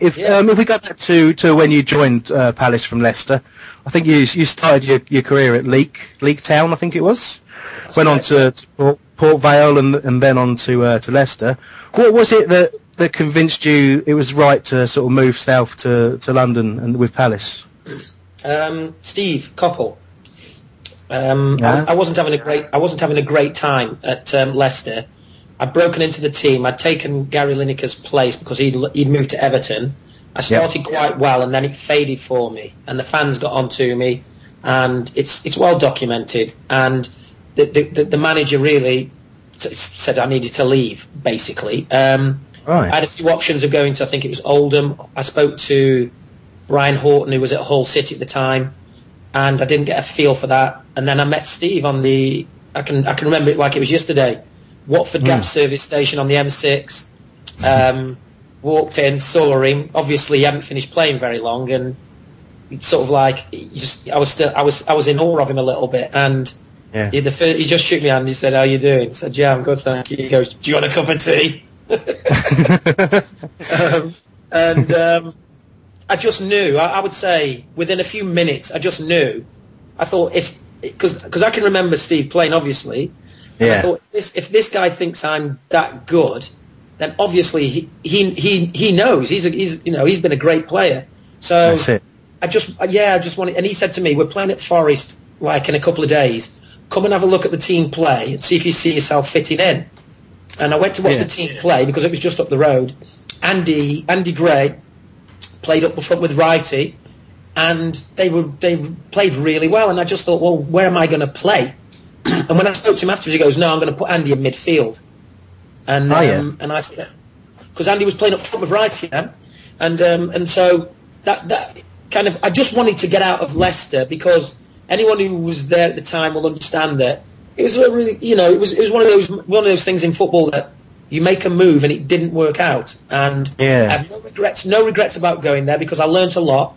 If Yeah. um, if we go back to, to when you joined uh, Palace from Leicester, I think you you started your, your career at Leek Leek Town, I think it was. Went on to, to Port, Port Vale and and then on to uh, to Leicester. What was it that, that convinced you it was right to sort of move south to, to London and with Palace? Um, Steve Coppell. Um, I, Yeah. was, I wasn't having a great I wasn't having a great time at um, Leicester. I'd broken into the team. I'd taken Gary Lineker's place because he'd he'd moved to Everton. I started quite well, and then it faded for me, and the fans got onto me, and it's it's well documented. And the the, the, manager really s- said I needed to leave, basically. Um, Right. I had a few options of going to, I think it was Oldham. I spoke to Brian Horton, who was at Hull City at the time, and I didn't get a feel for that. And then I met Steve on the, I can I can remember it like it was yesterday, Watford Gap Service Station on the M6. Um, walked in, saw him. Obviously, he hadn't finished playing very long, and it's sort of like just I was still I was I was in awe of him a little bit, and. Yeah. He, the first, he just shook me hand and he said, how you doing? I said, yeah, I'm good, thank you. He goes, do you want a cup of tea? um, and um, I just knew. I, I would say within a few minutes, I just knew. I thought if because I can remember Steve playing obviously. Yeah. thought this, if this guy thinks I'm that good, then obviously he he he, he knows he's a, he's you know he's been a great player. So That's it. I just yeah I just wanted and he said to me we're playing at Forest like in a couple of days. Come and have a look at the team play and see if you see yourself fitting in. And I went to watch Yeah. the team play because it was just up the road. Andy Andy Gray played up the front with Wrighty, and they were they played really well. And I just thought, well, where am I going to play? and when I spoke to him afterwards, he goes, no, I'm going to put Andy in midfield. And Oh, yeah. um, and I said, because Andy was playing up front with Wrighty then, and um, and so that that kind of I just wanted to get out of Leicester because anyone who was there at the time will understand that it was a really you know it was it was one of those one of those things in football that you make a move and it didn't work out and Yeah. I have no regrets no regrets about going there because I learnt a lot.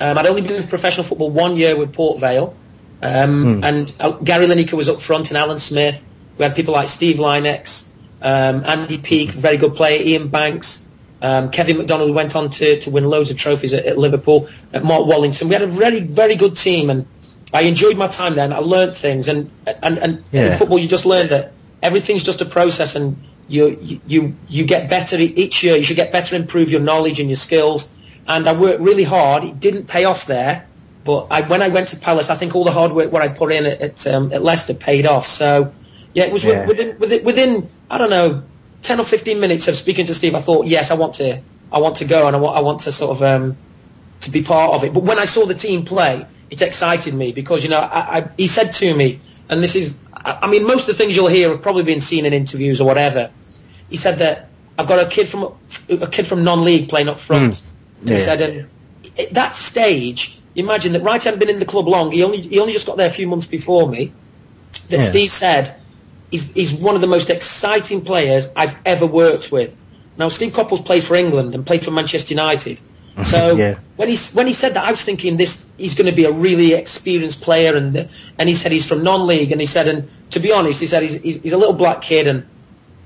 Um, I'd only been in professional football one year with Port Vale, um, and uh, Gary Lineker was up front and Alan Smith. We had people like Steve Lynex, um, Andy Peake, very good player, Ian Banks, um, Kevin McDonald went on to, to win loads of trophies at, at Liverpool, at Mark Wallington. We had a very, very good team and I enjoyed my time there and I learned things and, and, and Yeah. in football you just learn that everything's just a process and you, you, you get better each year. You should get better, improve your knowledge and your skills. And I worked really hard. It didn't pay off there, but I, when I went to Palace, I think all the hard work what I put in at, at, um, at Leicester paid off. So yeah, it was Yeah. within, within, within, I don't know, 10 or 15 minutes of speaking to Steve, I thought, yes, I want to, I want to go and I want, I want to sort of, um, to be part of it. But when I saw the team play, it excited me because, you know, I, I, he said to me, and this is, I, mean, most of the things you'll hear have probably been seen in interviews or whatever. He said that I've got a kid from, a kid from non-league playing up front. He Yeah. said, and at that stage, imagine that Wright hadn't been in the club long. He only, he only just got there a few months before me. That Yeah. Steve said, he's, he's one of the most exciting players I've ever worked with. Now, Steve Coppell's played for England and played for Manchester United, So Yeah. when he when he said that, I was thinking this he's going to be a really experienced player, and and he said he's from non-league, and he said, and to be honest, he said he's he's, he's a little black kid, and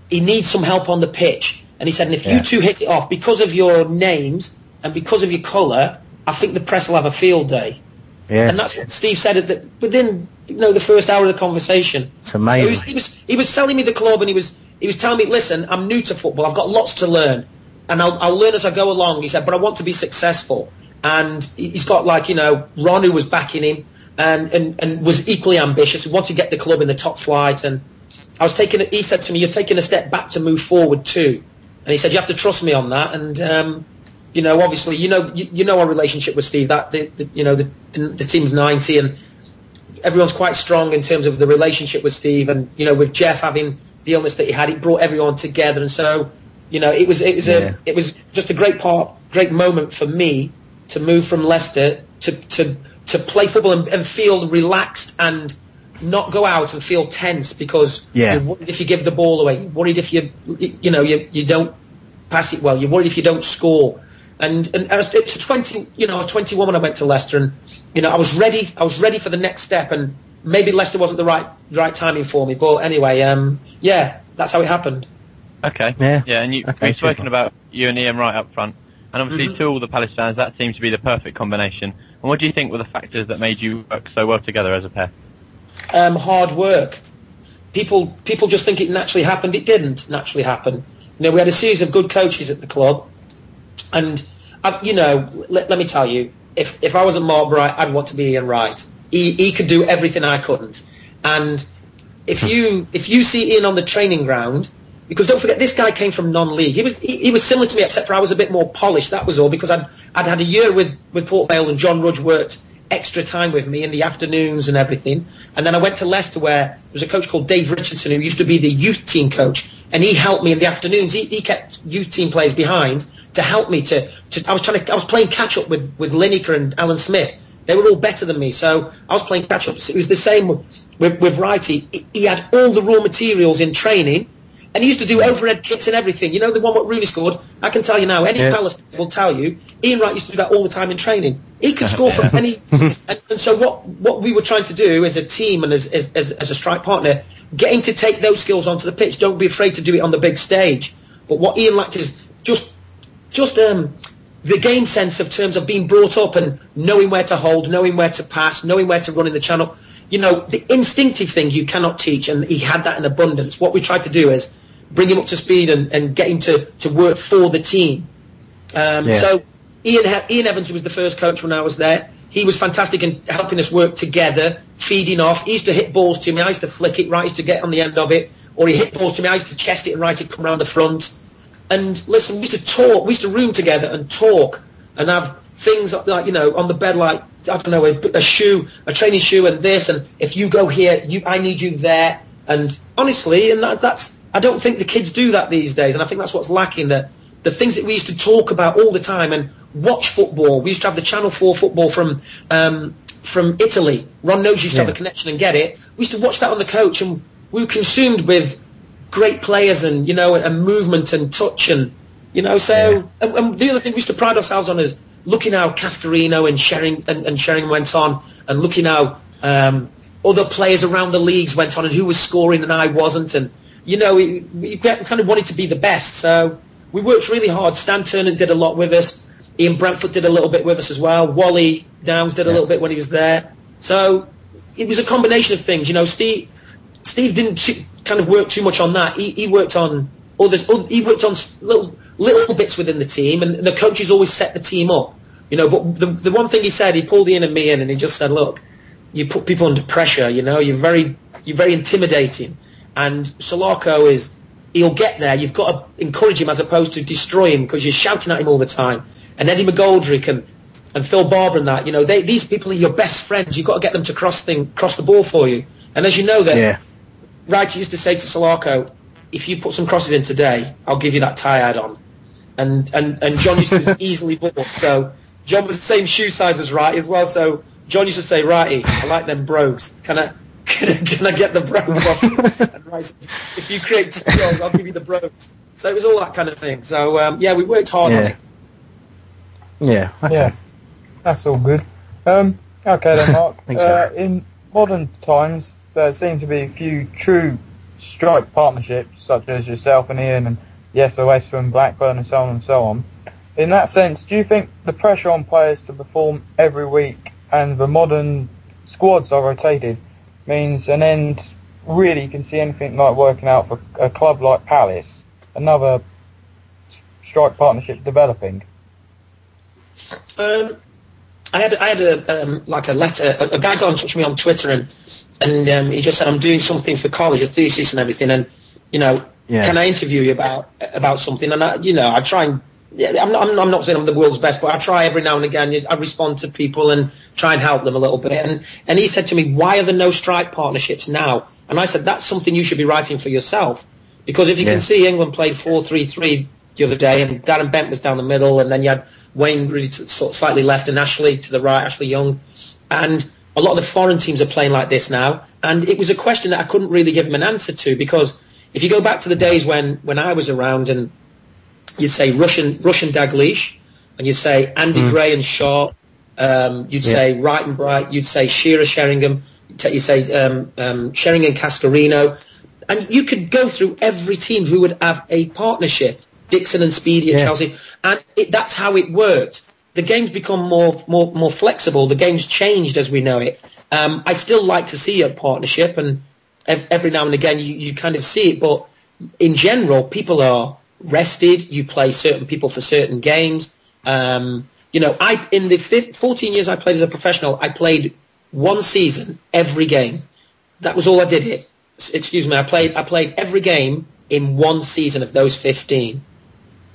he needs some help on the pitch. And he said, and if Yeah. you two hit it off because of your names and because of your colour, I think the press will have a field day. Yeah. And that's what Steve said at the, within you know the first hour of the conversation. It's So amazing. he, was, he was he was selling me the club, and he was he was telling me, listen, I'm new to football. I've got lots to learn, and I'll, I'll learn as I go along. He said, but I want to be successful. And he- he's got like you know Ron who was backing him, and and, and was equally ambitious. He wanted to get the club in the top flight, and I was taking. it- He said to me, "You're taking a step back to move forward too," and he said, "You have to trust me on that." And um, you know, obviously, you know, you, you know our relationship with Steve. That the, the, you know the the team of ninety and everyone's quite strong in terms of the relationship with Steve, and you know, with Geoff having the illness that he had, it brought everyone together, and so you know, it was it was Yeah. a it was just a great part, great moment for me to move from Leicester to to to play football and, and feel relaxed and not go out and feel tense because Yeah. you're worried if you give the ball away, you're worried if you you know you you don't pass it well, you're worried if you don't score. And and I was, it's a 20, you know, I was 21 when I went to Leicester, and you know, I was ready. I was ready for the next step, and maybe Leicester wasn't the right right timing for me. But anyway, um, yeah, that's how it happened. Okay. Yeah. Yeah, and you, Okay, we've spoken about you and Ian right up front, and obviously Mhm. to all the Palace fans, that seems to be the perfect combination. And what do you think were the factors that made you work so well together as a pair? um, hard work. People people just think it naturally happened. It didn't naturally happen. You know, we had a series of good coaches at the club, and I, you know, let, let me tell you, if if I was a Mark Bright, I'd want to be Ian Wright. He he could do everything I couldn't, and if hmm. you if you see Ian on the training ground, because don't forget this guy came from non-league. He was he, he was similar to me, except for I was a bit more polished. That was all because I'd I'd had a year with with Port Vale and John Rudge worked extra time with me in the afternoons and everything. And then I went to Leicester where there was a coach called Dave Richardson who used to be the youth team coach, and he helped me in the afternoons. He, he kept youth team players behind to help me to, to I was trying to I was playing catch up with with Lineker and Alan Smith. They were all better than me, so I was playing catch up. It was the same with with, Wrighty. He, he had all the raw materials in training. And he used to do overhead kicks and everything. You know the one what Rooney scored? I can tell you now, any Yeah. Palace will tell you, Ian Wright used to do that all the time in training. He could score from any... and, and so what what we were trying to do as a team and as, as, as, as a strike partner, getting to take those skills onto the pitch. Don't be afraid to do it on the big stage. But what Ian lacked is just just um, the game sense of terms of being brought up and knowing where to hold, knowing where to pass, knowing where to run in the channel. You know, the instinctive thing you cannot teach, and he had that in abundance. What we tried to do is bring him up to speed and, and get him to, to work for the team. Um, Yeah. So Ian, Ian Evans, was the first coach when I was there, he was fantastic in helping us work together, feeding off. He used to hit balls to me. I used to flick it. Wright, He used to get on the end of it, or he hit balls to me. I used to chest it and right it come around the front. And listen, we used to talk. We used to room together and talk and have things like you know on the bed like I don't know a, a shoe, a training shoe, and this. And if you go here, you I need you there. And honestly, and that, that's I don't think the kids do that these days. And I think that's what's lacking. That the things that we used to talk about all the time and watch football. We used to have the Channel Four football from um, from Italy. Ron knows you used to have a connection and get it. We used to watch that on the coach, and we were consumed with great players and you know and movement and touch and you know so and, and the other thing we used to pride ourselves on is looking how Cascarino and Shering and, and went on and looking how um, other players around the leagues went on and who was scoring and I wasn't. And you know we, we kind of wanted to be the best. So we worked really hard. Stan Ternent did a lot with us. Ian Branfoot did a little bit with us as well. Wally Downes did a little bit when he was there. So it was a combination of things. You know Steve Steve didn't kind of work too much on that. He, he worked on others. He worked on little little bits within the team, and the coaches always set the team up. You know, but the the one thing he said, he pulled Ian and me in, and he just said, "Look, you put people under pressure. You know, you're very you're very intimidating, and Salako is he'll get there. You've got to encourage him as opposed to destroy him because you're shouting at him all the time. And Eddie McGoldrick and and Phil Barber and that, you know, they, these people are your best friends. You've got to get them to cross thing cross the ball for you. And as you know, that Yeah. Wright used to say to Salako, if you put some crosses in today, I'll give you that tie ad on. And, and, and John used to easily bought. So John was the same shoe size as Wright as well. So John used to say, Wrighty, I like them bros. Can I, can I, can I get the bros off? and Wright said, if you create two goals, I'll give you the bros. So it was all that kind of thing. So um, yeah, we worked hard on it. Yeah. Okay. Yeah, that's all good. Um, okay then, Mark. Thanks, uh, in modern times, there seem to be a few true strike partnerships, such as yourself and Ian and the SOS from Blackburn and so on and so on. In that sense, do you think the pressure on players to perform every week and the modern squads are rotated means an end really can see anything like working out for a club like Palace, another strike partnership developing? Um, I had I had a um, like a letter. A, a guy got in touch with me on Twitter and and um, he just said I'm doing something for college, a thesis and everything, and you know, Yeah. can I interview you about about something? And I, you know, I try and yeah, I'm not I'm, I'm not saying I'm the world's best, but I try every now and again. I respond to people and try and help them a little bit. And and he said to me, why are there no strike partnerships now? And I said that's something you should be writing for yourself because if you Yeah. can see England played four three three the other day, and Darren Bent was down the middle, and then you had Wayne really sort of slightly left, and Ashley to the right, Ashley Young, and a lot of the foreign teams are playing like this now. And it was a question that I couldn't really give him an answer to because if you go back to the days when when I was around, and you'd say Russian Russian Dalglish, and you'd say Andy Gray and Shaw, um, you'd Yeah. say Wright and Bright, you'd say Shearer Sheringham, you'd you'd say um, um, Sheringham Cascarino, and you could go through every team who would have a partnership, Dixon and Speedie at Yeah. Chelsea, and it, that's how it worked. The game's become more more more flexible. The game's changed as we know it. Um, I still like to see a partnership, and ev- every now and again you, you kind of see it, but in general, people are rested. You play certain people for certain games. Um, you know, I in the fif 14 years I played as a professional, I played one season every game. That was all I did. It. Excuse me. I played. I played every game in one season of those 15.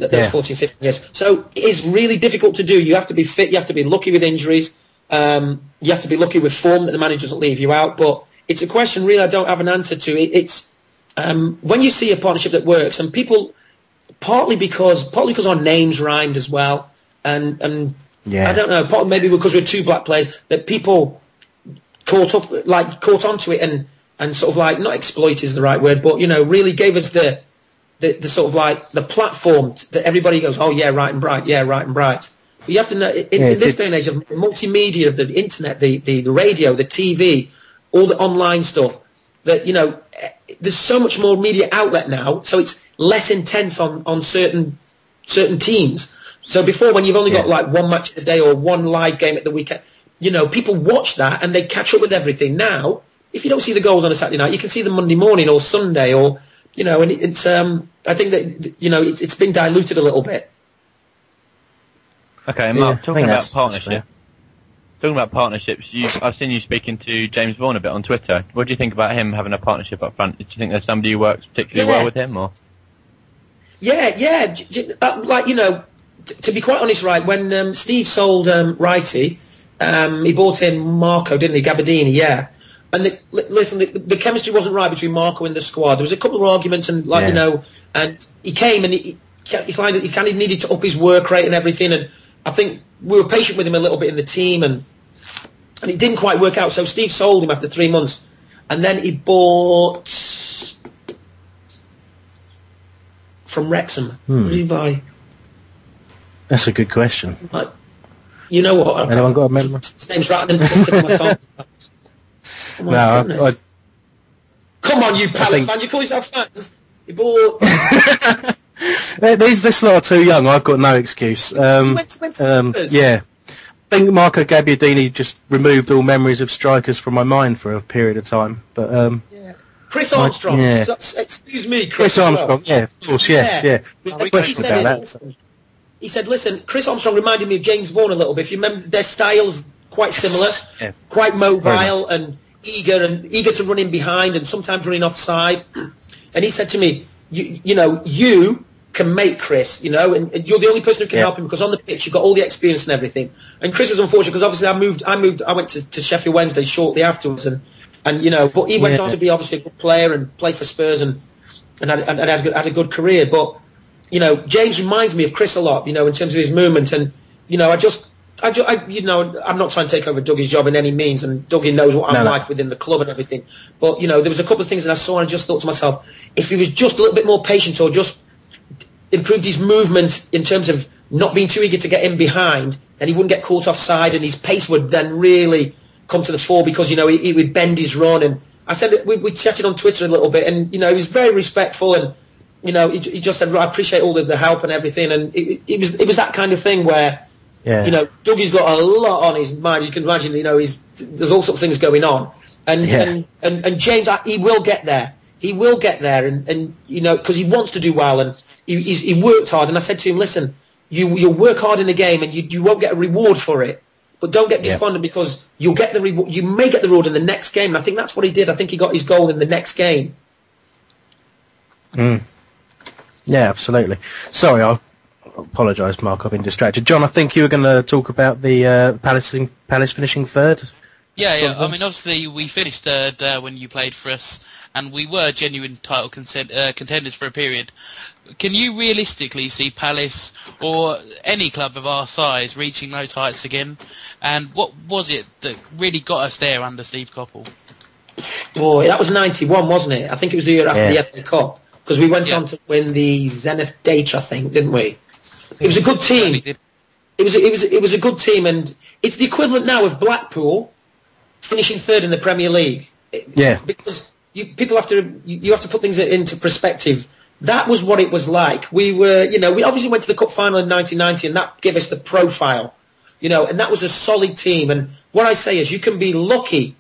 Th- Those Yeah. 14, 15 years. So it is really difficult to do. You have to be fit. You have to be lucky with injuries. Um, you have to be lucky with form that the manager doesn't leave you out. But it's a question really I don't have an answer to. It, it's um, when you see a partnership that works, and people partly because partly because our names rhymed as well, and and Yeah. I don't know, partly maybe because we're two black players that people caught up like caught onto it and and sort of like not exploit is the right word, but you know really gave us the the, the sort of like the platform that everybody goes, oh yeah, Wright and bright, yeah, Wright and bright. But you have to know in, Yeah, in this day and age of multimedia, of the internet, the, the the radio, the TV, all the online stuff. That you know, eh, there's so much more media outlet now, so it's less intense on on certain certain teams. So before, when you've only got like one match a day or one live game at the weekend, you know, people watch that and they catch up with everything. Now, if you don't see the goals on a Saturday night, you can see them Monday morning or Sunday or, you know, and it's, um, I think that, you know, it's, it's been diluted a little bit. Okay, and Yeah, Mark, talking about that's- that's partnership. Talking about partnerships, you I've seen you speaking to James Vaughan a bit on Twitter. What do you think about him having a partnership up front? Do you think there's somebody who works particularly Yeah. well with him, or Yeah, yeah. j- j- uh, like you know, t- to be quite honest, right? When um, Steve sold um, Wrighty, um, he bought in Marco, didn't he? Gabbiadini, yeah. And the, listen, the, the chemistry wasn't right between Marco and the squad. There was a couple of arguments, and like you know, and he came and he, he, kind of, he kind of needed to up his work rate and everything. And I think we were patient with him a little bit in the team, and and it didn't quite work out. So Steve sold him after three months, and then he bought from Wrexham. Hmm. Who did he buy? That's a good question. Like, you know what? Anyone got a memory? His name's right at the tip of my tongue. Oh my No, I, goodness. I, Come on, you Palace think- fan. You call yourself fans? You bought. These this lot are too young. I've got no excuse. Um, went to- went to um, yeah, I think Marco Gabbiadini just removed all memories of strikers from my mind for a period of time. But um, Chris Armstrong. Yeah. Excuse me, Chris. Chris as well. Armstrong, yeah, of course, yes, yeah. He, No question said about it, that. He said, "Listen, Chris Armstrong reminded me of James Vaughan a little bit. If you remember, their styles quite similar, Yeah. quite mobile and eager and eager to run in behind and sometimes running offside." And he said to me, "You, you know, you." Can make Chris, you know, and, and you're the only person who can Yeah. help him because on the pitch you've got all the experience and everything. And Chris was unfortunate because obviously I moved, I moved, I went to, to Sheffield Wednesday shortly afterwards, and and you know, but he went Yeah. on to be obviously a good player and play for Spurs and and had, and had, a good, had a good career. But you know, James reminds me of Chris a lot, you know, in terms of his movement. And you know, I just, I, I you know, I'm not trying to take over Dougie's job in any means, and Dougie knows what I'm No, no. like within the club and everything. But you know, there was a couple of things that I saw, and I just thought to myself, if he was just a little bit more patient or just improved his movement in terms of not being too eager to get in behind, then he wouldn't get caught offside, and his pace would then really come to the fore because you know he, he would bend his run. And I said we, we chatted on Twitter a little bit, and you know he was very respectful, and you know he, he just said, "I appreciate all the, the help and everything," and it, it was it was that kind of thing where. Yeah. You know, Dougie's got a lot on his mind. You can imagine, you know, he's there's all sorts of things going on, and Yeah. and, and and James, he will get there. He will get there, and and you know, because he wants to do well, and he he's, he worked hard. And I said to him, listen, you you'll work hard in a game, and you you won't get a reward for it, but don't get Yeah. despondent because you'll get the reward. You may get the reward in the next game. And I think that's what he did. I think he got his goal in the next game. Mm. Yeah, absolutely. Sorry, I apologise, Mark. I've been distracted. John, I think you were going to talk about the uh, Palace Palace finishing third. Yeah, yeah. I mean, obviously we finished third uh, when you played for us, and we were genuine title consent, uh, contenders for a period. Can you realistically see Palace or any club of our size reaching those heights again? And what was it that really got us there under Steve Coppell? Boy, that was 91, wasn't it? I think it was the year after Yeah. the FA Cup. Because we went Yeah. on to win the Zenith Data, I think, didn't we? It was a good team. It was, it was, it was a good team, and it's the equivalent now of Blackpool finishing third in the Premier League. Yeah. Because you, people have to, you, you have to put things into perspective. That was what it was like. We were, you know, we obviously went to the cup final in 1990, and that gave us the profile, you know, and that was a solid team. And what I say is, you can be lucky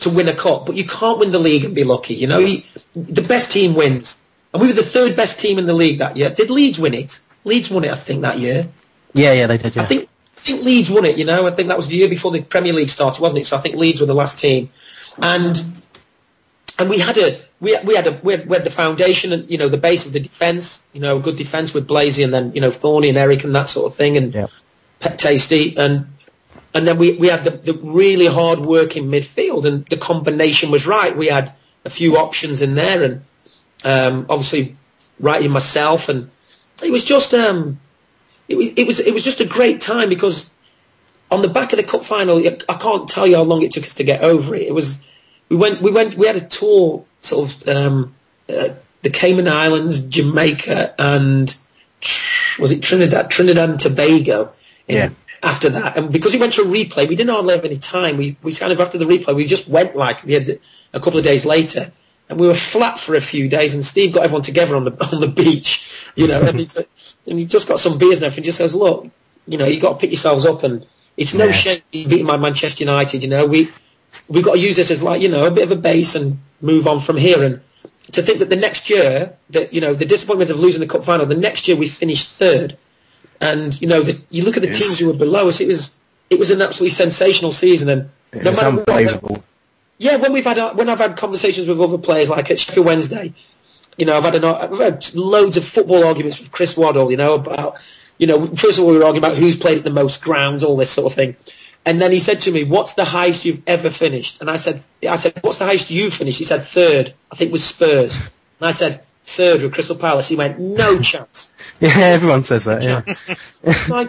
to win a cup, but you can't win the league and be lucky. You know, You- the best team wins, and we were the third best team in the league that year. Did Leeds win it? Leeds won it, I think, that year. Yeah, yeah, they did. Yeah. I think I think Leeds won it. You know, I think that was the year before the Premier League started, wasn't it? So I think Leeds were the last team, and and we had a we we had a we had, we had the foundation and you know the base of the defence. You know, a good defence with Blazy and then you know Thorny and Eric and that sort of thing and Yeah. Pet Tasty and and then we we had the, the really hard working midfield and the combination was right. We had a few options in there and um, obviously writing myself and it was just um it was it was it was just a great time because on the back of the cup final I can't tell you how long it took us to get over it. It was we went we went we had a tour sort of um, uh, the Cayman Islands, Jamaica and was it Trinidad Trinidad and Tobago. in- Yeah. After that, and because we went to a replay, we didn't hardly have any time. We we kind of after the replay, we just went like the, a couple of days later, and we were flat for a few days. And Steve got everyone together on the on the beach, you know, and he, and he just got some beers and everything. Just says, look, you know, you got to pick yourselves up, and it's no Yeah. shame beating my Manchester United. You know, we we've got to use this as like you know a bit of a base and move on from here. And to think that the next year, that you know, the disappointment of losing the cup final, the next year we finished third, and you know, the, you look at the Yes. teams who were below us. It was it was an absolutely sensational season, and no it's matter what, unbelievable. Yeah, when we've had uh, when I've had conversations with other players, like at Sheffield Wednesday, you know, I've had an, I've had loads of football arguments with Chris Waddle, you know, about you know, first of all we were arguing about who's played at the most grounds, all this sort of thing, and then he said to me, "What's the highest you've ever finished?" And I said, "I said, what's the highest you finished?" He said, third, I think with Spurs, and I said, third with Crystal Palace. He went, "No chance." Yeah, everyone says that. Yeah.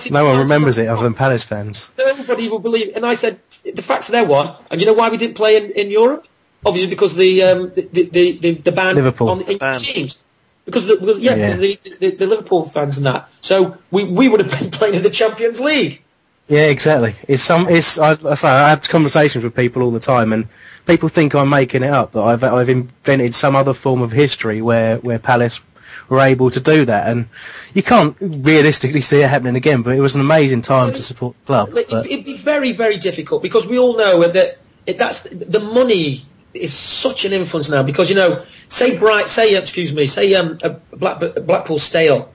No one remembers it other than Palace fans. Nobody will believe it. And I said, the facts are there, what? And you know why we didn't play in, in Europe? Obviously because the um, the, the, the, the ban Liverpool. on the English Ban. teams. Because, the, because yeah, Yeah. because the, the, the Liverpool fans and that. So we, we would have been playing in the Champions League. Yeah, exactly. It's some. It's. I, I say I have conversations with people all the time, and people think I'm making it up that I've I've invented some other form of history where where Palace were able to do that, and you can't realistically see it happening again. But it was an amazing time to support the club. But, it, it'd be very, very difficult because we all know that it, that's the money is such an influence now. Because you know, say Bright, say excuse me, say um, a Black, Blackpool Stale,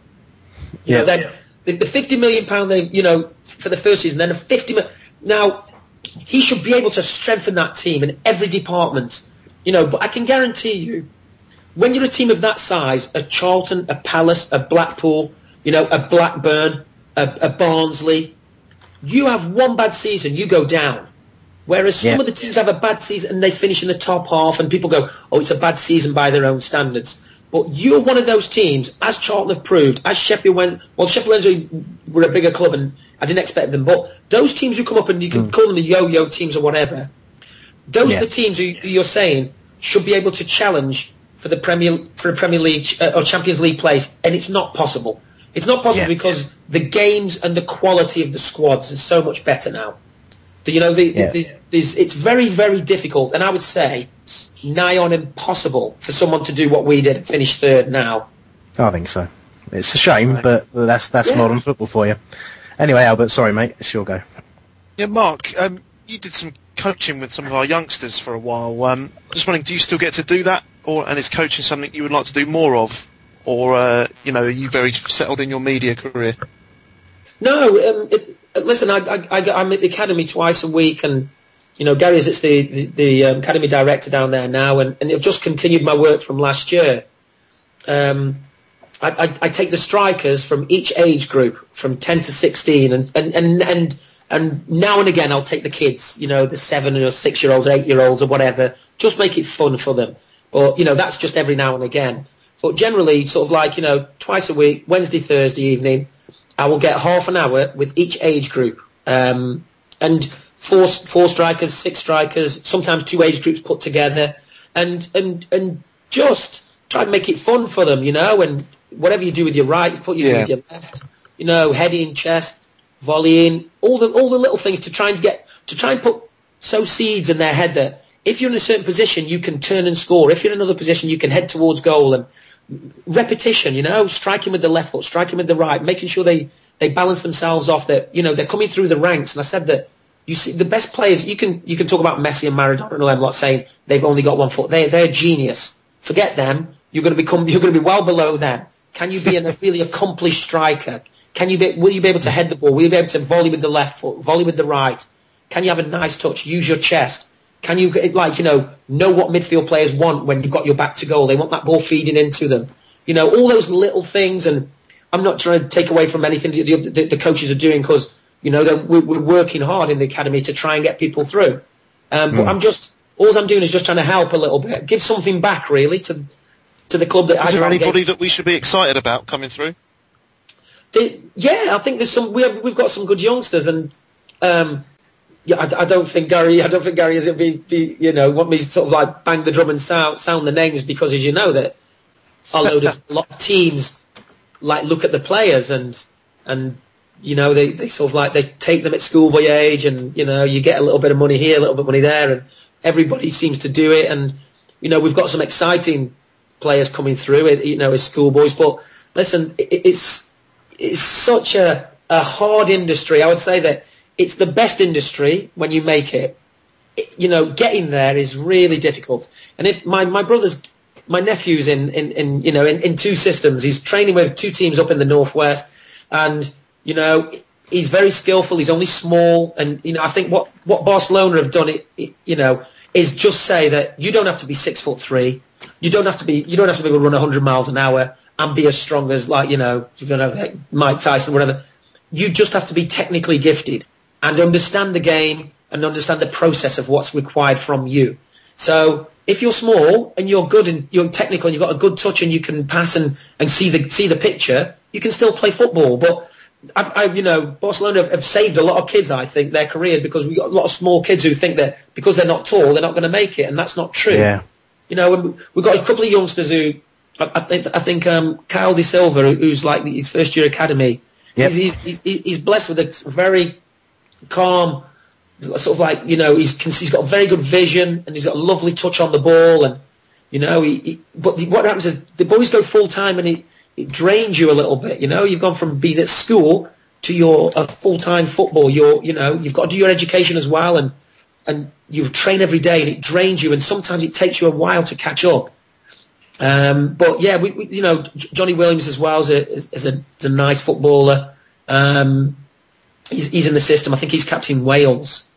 you Yeah. know, then the, the fifty million pound they, you know, for the first season, then a fifty. mi- Now he should be able to strengthen that team in every department, you know. But I can guarantee you, when you're a team of that size, a Charlton, a Palace, a Blackpool, you know, a Blackburn, a, a Barnsley, you have one bad season, you go down. Whereas some Yeah. of the teams have a bad season and they finish in the top half, and people go, "Oh, it's a bad season by their own standards." But you're one of those teams, as Charlton have proved, as Sheffield Wednesday. Well, Sheffield Wednesday were a bigger club, and I didn't expect them. But those teams who come up and you can mm. call them the yo-yo teams or whatever, those Yeah. are the teams who you're saying should be able to challenge for the Premier for a Premier League uh, or Champions League place, and it's not possible It's not possible Yeah. because the games and the quality of the squads is so much better now. The- You know, the, Yeah. the, there's, it's very, very difficult, and I would say nigh on impossible for someone to do what we did and finish third now. I think so. It's a shame, but that's that's Yeah. modern football for you. Anyway, Albert, sorry, mate. It's your go. Yeah, Mark, um, you did some coaching with some of our youngsters for a while. Um, just wondering, do you still get to do that, or and is coaching something you would like to do more of, or uh, you know, are you very settled in your media career? No, um, it, uh, listen, I, I, I'm at the academy twice a week, and you know, Gary is the the, the um, academy director down there now, and, and I've just continued my work from last year. Um, I, I, I take the strikers from each age group, from 10 to 16, and and, and, and and now and again I'll take the kids, you know, the seven or six year olds, eight year olds, or whatever. Just make it fun for them. But you know, that's just every now and again. But generally, sort of like you know, twice a week, Wednesday, Thursday evening, I will get half an hour with each age group, um, and four four strikers, six strikers, sometimes two age groups put together, and and and just try and make it fun for them, you know. And whatever you do with your right, you put your, Yeah. with your left, you know, heading, chest, volleying, all the all the little things to try and get to try and put sow seeds in their head that if you're in a certain position, you can turn and score. If you're in another position, you can head towards goal and repetition, you know, striking with the left foot, striking with the right, making sure they, they balance themselves off that, you know, they're coming through the ranks. And I said that you see the best players, you can, you can talk about Messi and Maradona and all them lot saying they've only got one foot. They, they're genius. Forget them. You're going to become, you're going to be well below them. Can you be a really accomplished striker? Can you be, will you be able to head the ball? Will you be able to volley with the left foot, volley with the right? Can you have a nice touch? Use your chest. Can you, like, you know, know what midfield players want when you've got your back to goal? They want that ball feeding into them. You know, all those little things. And I'm not trying to take away from anything the, the, the coaches are doing because, you know, we're, we're working hard in the academy to try and get people through. Um, But I'm just, all I'm doing is just trying to help a little bit, give something back really to to the club that I Is there can't get anybody that we should be excited about coming through? they, yeah, I think there's some. We have, we've got some good youngsters, and um, yeah, I, I don't think Gary. I don't think Gary is be, be you know want me to sort of like bang the drum and sound sound the names because as you know that a load of a lot of teams like look at the players and and you know they, they sort of like they take them at schoolboy age and you know you get a little bit of money here, a little bit of money there, and everybody seems to do it. And you know we've got some exciting players coming through, it, you know, as schoolboys. But listen, it, it's it's such a, a hard industry. I would say that it's the best industry when you make it. It- You know, getting there is really difficult. And if my, my brother's, my nephew's in, in, in you know, in, in two systems. He's training with two teams up in the northwest, and you know, he's very skillful. He's only small, and you know, I think what what Barcelona have done, it, it you know, is just say that you don't have to be six foot three. You don't have to be. You don't have to be able to run 100 miles an hour and be as strong as like you know, you know, like Mike Tyson, whatever. You just have to be technically gifted and understand the game and understand the process of what's required from you. So if you're small and you're good and you're technical and you've got a good touch and you can pass and, and see the see the picture, you can still play football. But I, I, you know, Barcelona have, have saved a lot of kids, I think, their careers because we've got a lot of small kids who think that because they're not tall, they're not going to make it, and that's not true. Yeah. You know, we've got a couple of youngsters who, I, I think, I think um, Kyle De Silva, who's like his first year academy, Yep. he's, he's, he's, he's blessed with a very calm, sort of like, you know, he's, he's got very good vision and he's got a lovely touch on the ball and, you know, he, he but what happens is the boys go full time and it, it drains you a little bit, you know, you've gone from being at school to your a full time football, you're, you know, you've got to do your education as well and, and you train every day and it drains you and sometimes it takes you a while to catch up. Um, but yeah, we, we, you know, Johnny Williams as well is a, is a, is a nice footballer. Um, he's, he's in the system. I think he's captain Wales.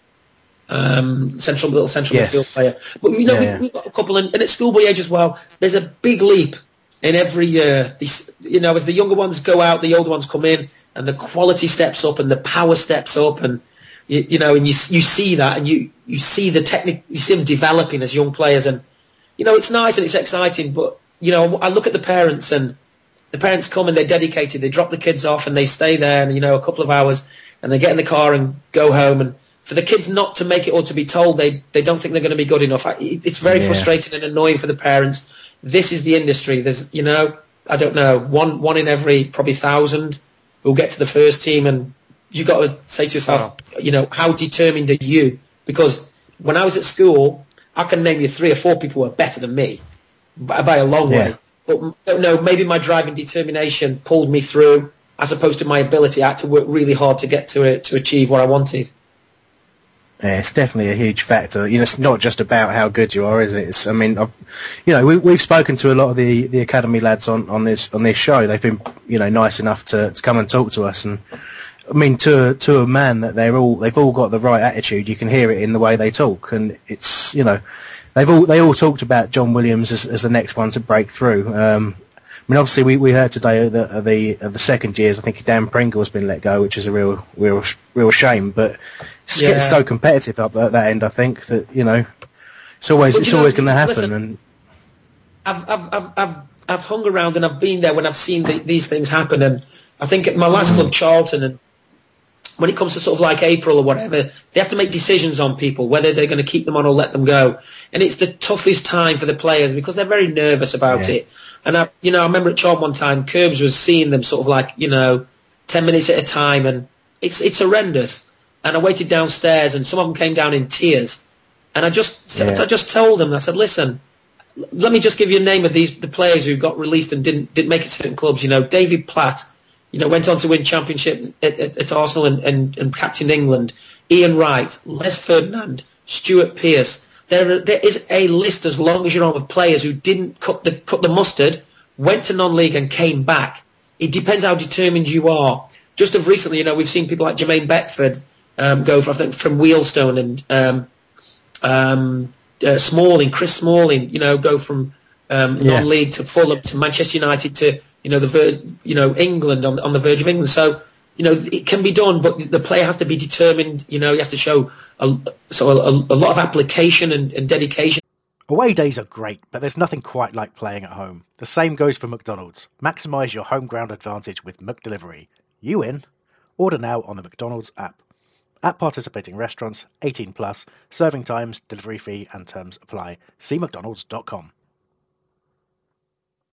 Um, central little central Yes. midfield player. But you know, Yeah, we've, we've got a couple, and, and at schoolboy age as well. There's a big leap in every year. These, you know, as the younger ones go out, the older ones come in, and the quality steps up, and the power steps up, and you, you know, and you you see that, and you you see the technique, you see them developing as young players, and you know, it's nice and it's exciting, but you know, I look at the parents and the parents come and they're dedicated. They drop the kids off and they stay there and you know a couple of hours and they get in the car and go home. And for the kids not to make it or to be told they they don't think they're going to be good enough, it's very Yeah. frustrating and annoying for the parents. This is the industry. There's you know I don't know, one one in every probably thousand will get to the first team, and you've got to say to yourself, you know, how determined are you? Because when I was at school, I can name you three or four people who are better than me by, by a long Yeah. way. But don't know, maybe my driving determination pulled me through, as opposed to my ability. I had to work really hard to get to it to achieve what I wanted. Yeah, it's definitely a huge factor. You know, it's not just about how good you are, is it? It's, I mean, I've, you know, we, we've spoken to a lot of the, the academy lads on, on this on this show. They've been, you know, nice enough to, to come and talk to us. And I mean, to to a man, that they're all they've all got the right attitude. You can hear it in the way they talk, and it's you know, they've all they all talked about John Williams as, as the next one to break through. Um, mean, obviously, we, we heard today of uh, the of the, of the second years. I think Dan Pringle's been let go, which is a real real real shame. But it's Yeah. getting so competitive up at that end. I think that you know, it's always But it's know, always going to happen. listen, and I've, I've, I've, I've, I've hung around and I've been there when I've seen the, these things happen. And I think at my last club, Charlton, and when it comes to sort of like April or whatever, they have to make decisions on people, whether they're going to keep them on or let them go. And it's the toughest time for the players because they're very nervous about Yeah. it. And I, you know, I remember at Charlton one time, Curbs was seeing them sort of like, you know, 10 minutes at a time and it's, it's horrendous. And I waited downstairs and some of them came down in tears. And I just, Yeah. I just told them, I said, listen, let me just give you a name of these the players who got released and didn't didn't make it to certain clubs. You know, David Platt, you know, went on to win championships at, at, at Arsenal and, and, and captained England. Ian Wright, Les Ferdinand, Stuart Pearce. There there is a list as long as you're on of players who didn't cut the cut the mustard, went to non-league and came back. It depends how determined you are. Just of recently, you know, we've seen people like Jermaine Beckford um, go from I think from Wealdstone and um, um, uh, Smalling, Chris Smalling, you know, go from um, Yeah. non-league to Fulham to Manchester United to you know the you know England on, on the verge of England. So you know it can be done, but the player has to be determined. You know, he has to show a, so a, a lot of application and, and dedication. Away days are great, but there's nothing quite like playing at home. The same goes for McDonald's. Maximise your home ground advantage with McDelivery. You in? Order now on the McDonald's app. At participating restaurants, 18 plus, serving times, delivery fee, and terms apply. See McDonald's.com.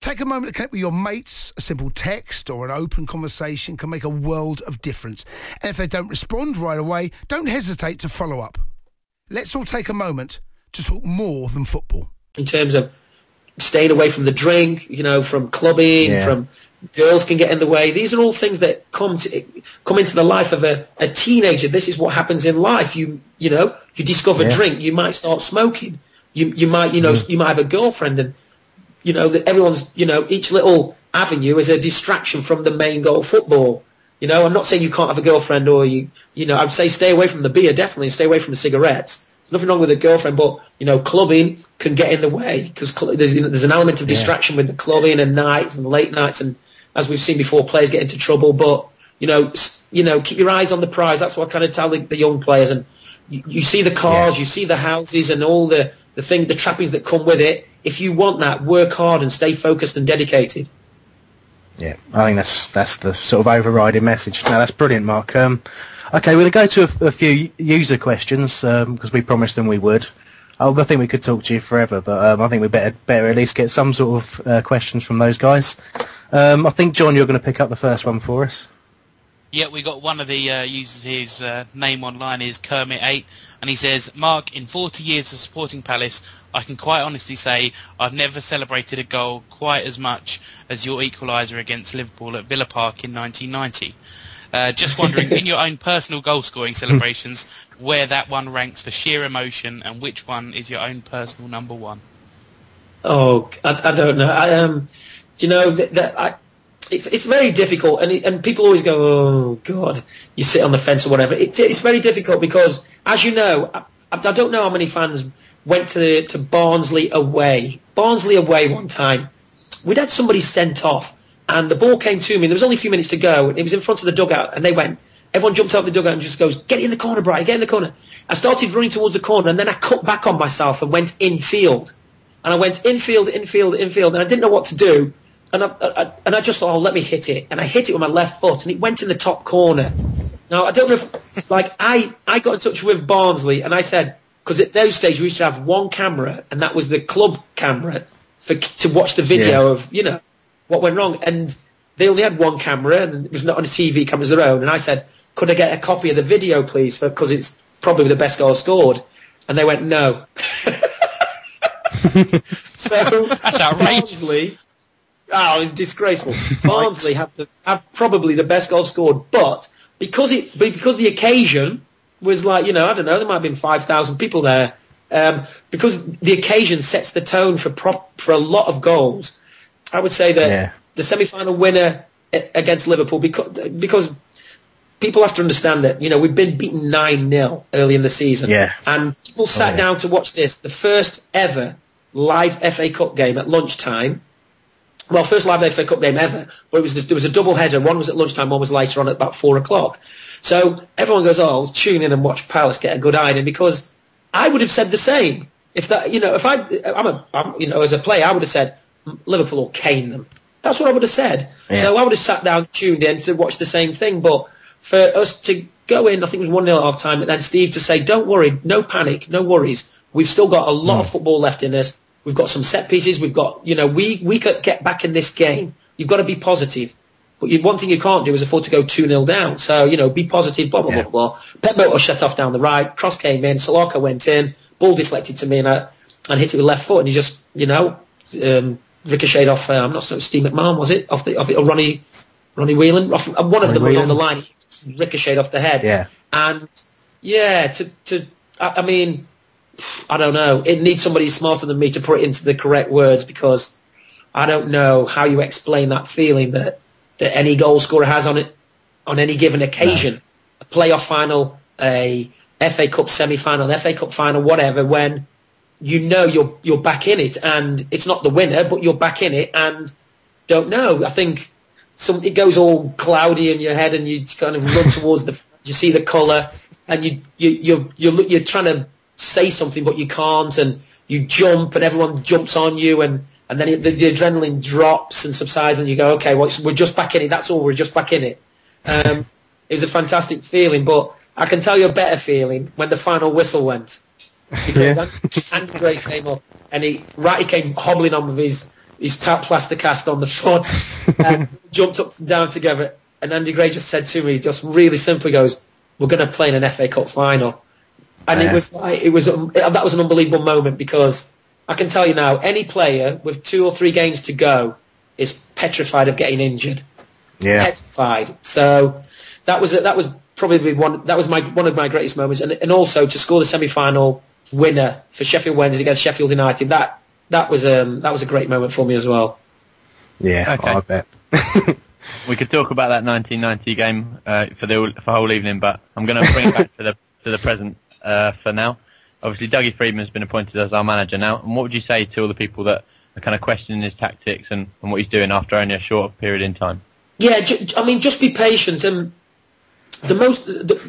Take a moment to connect with your mates. A simple text or an open conversation can make a world of difference. And if they don't respond right away, don't hesitate to follow up. Let's all take a moment to talk more than football. in terms of staying away from the drink, you know, from clubbing, Yeah. from girls can get in the way. These are all things that come to come into the life of a, a teenager. This is what happens in life. You you know, you discover Yeah. drink, you might start smoking. You you might you know mm-hmm. you might have a girlfriend and you know that everyone's you know each little avenue is a distraction from the main goal of football. You know, I'm not saying you can't have a girlfriend or you you know I'd say stay away from the beer definitely and stay away from the cigarettes. There's nothing wrong with a girlfriend, but you know clubbing can get in the way because cl- there's you know, there's an element of Yeah. distraction with the clubbing and nights and late nights and as we've seen before, players get into trouble. But you know, s- you know, keep your eyes on the prize. That's what I kind of tell the, the young players. And you, you see the cars, you see the houses, and all the the thing, the trappings that come with it. If you want that, work hard and stay focused and dedicated. Yeah, I think that's that's the sort of overriding message. Now that's brilliant, Mark. Um, okay, we're to go to a, a few user questions because we promised them we would. Oh, I think we could talk to you forever, but um, I think we better better at least get some sort of uh, questions from those guys. Um, I think John, you're going to pick up the first one for us. Yeah, we got one of the uh, users. His uh, name online is Kermit8, and he says, "Mark, in 40 years of supporting Palace, I can quite honestly say I've never celebrated a goal quite as much as your equaliser against Liverpool at Villa Park in 1990. Uh, just wondering, in your own personal goal-scoring celebrations, where that one ranks for sheer emotion, and which one is your own personal number one?" Oh, I, I don't know. I um, you know that, that I. It's it's very difficult, and it, and people always go, oh God, you sit on the fence or whatever. It's it's very difficult because, as you know, I, I don't know how many fans went to to Barnsley away. Barnsley away one time. We'd had somebody sent off and the ball came to me. and There was only a few minutes to go, and it was in front of the dugout, and they went. Everyone jumped out of the dugout and just goes, "Get in the corner, Brian! Get in the corner!" I started running towards the corner, and then I cut back on myself and went infield. And I went infield, infield, infield, and I didn't know what to do. And I, I, and I just thought, oh, let me hit it. And I hit it with my left foot, and it went in the top corner. Now I don't know if, like, I I got in touch with Barnsley, and I said, because at those stages we used to have one camera, and that was the club camera for to watch the video Yeah. of you know what went wrong, and they only had one camera, and it was not on a TV camera, it was their own. And I said, could I get a copy of the video, please, because it's probably the best goal scored. And they went, no. so That's outrageous. Barnsley, oh, it's disgraceful. Barnsley have the have probably the best goal scored, but because it because the occasion was like you know I don't know there might have been five thousand people there. Um, because the occasion sets the tone for prop, for a lot of goals. I would say that Yeah. the semi-final winner against Liverpool because because people have to understand that you know we've been beaten nine 0 early in the season. Yeah. And people sat yeah. down to watch this, the first ever live FA Cup game at lunchtime. Well, first live FA Cup game ever, but it was there was a double header. One was at lunchtime, one was later on at about four o'clock. So everyone goes, "Oh, tune in and watch Palace get a good idea," because I would have said the same. If that, you know, if I, I'm a, I'm, you know, as a player, I would have said Liverpool will cane them. That's what I would have said. Yeah. So I would have sat down, tuned in to watch the same thing. But for us to go in, I think it was one 0 at half time, and then Steve to say, "Don't worry, no panic, no worries. We've still got a lot hmm. of football left in us. We've got some set pieces. We've got, you know, we we could get back in this game. You've got to be positive." But you, one thing you can't do is afford to go 2-0 down. So, you know, be positive, blah, blah, Yeah. blah, blah. Pep Motor shut off down the right, cross came in, Salako went in, ball deflected to me and I, and hit it with left foot and he just, you know, um, ricocheted off, uh, I'm not sure, Steve McMahon, was it? Off the, off it, or Ronnie, Ronnie Whelan? Off, uh, one of Ronnie them was on the line, he ricocheted off the head. Yeah. And, yeah, to, to, I, I mean, I don't know. It needs somebody smarter than me to put it into the correct words because I don't know how you explain that feeling that, that any goal scorer has on it on any given occasion. A playoff final, a FA Cup semi-final, FA Cup final, whatever, when you know you're you're back in it and it's not the winner, but you're back in it and don't know. I think some it goes all cloudy in your head and you kind of run towards the you see the colour and you you you're you're, you're trying to say something but you can't and you jump and everyone jumps on you and and then it, the, the adrenaline drops and subsides and you go okay well it's, we're just back in it. That's all. We're just back in it. Um, it was a fantastic feeling but I can tell you a better feeling when the final whistle went. Because Andy Gray came up and he right he came hobbling on with his his plaster cast on the foot and jumped up and down together and Andy Gray just said to me just really simply goes we're going to play in an FA Cup final and it was like it was um, that was an unbelievable moment because I can tell you now any player with two or three games to go is petrified of getting injured Yeah. petrified. So that was that was probably one that was my one of my greatest moments, and and also to score the semi final winner for Sheffield Wednesday against Sheffield United. That that was um that was a great moment for me as well. Yeah, Okay. I bet. We could talk about that 1990 game uh, for the for whole evening, but I'm going to bring it back to the to the present uh, for now. Obviously, Dougie Freedman's been appointed as our manager now. And what would you say to all the people that are kind of questioning his tactics and, and what he's doing after only a short period in time? Yeah, ju- I mean, just be patient. And the most the,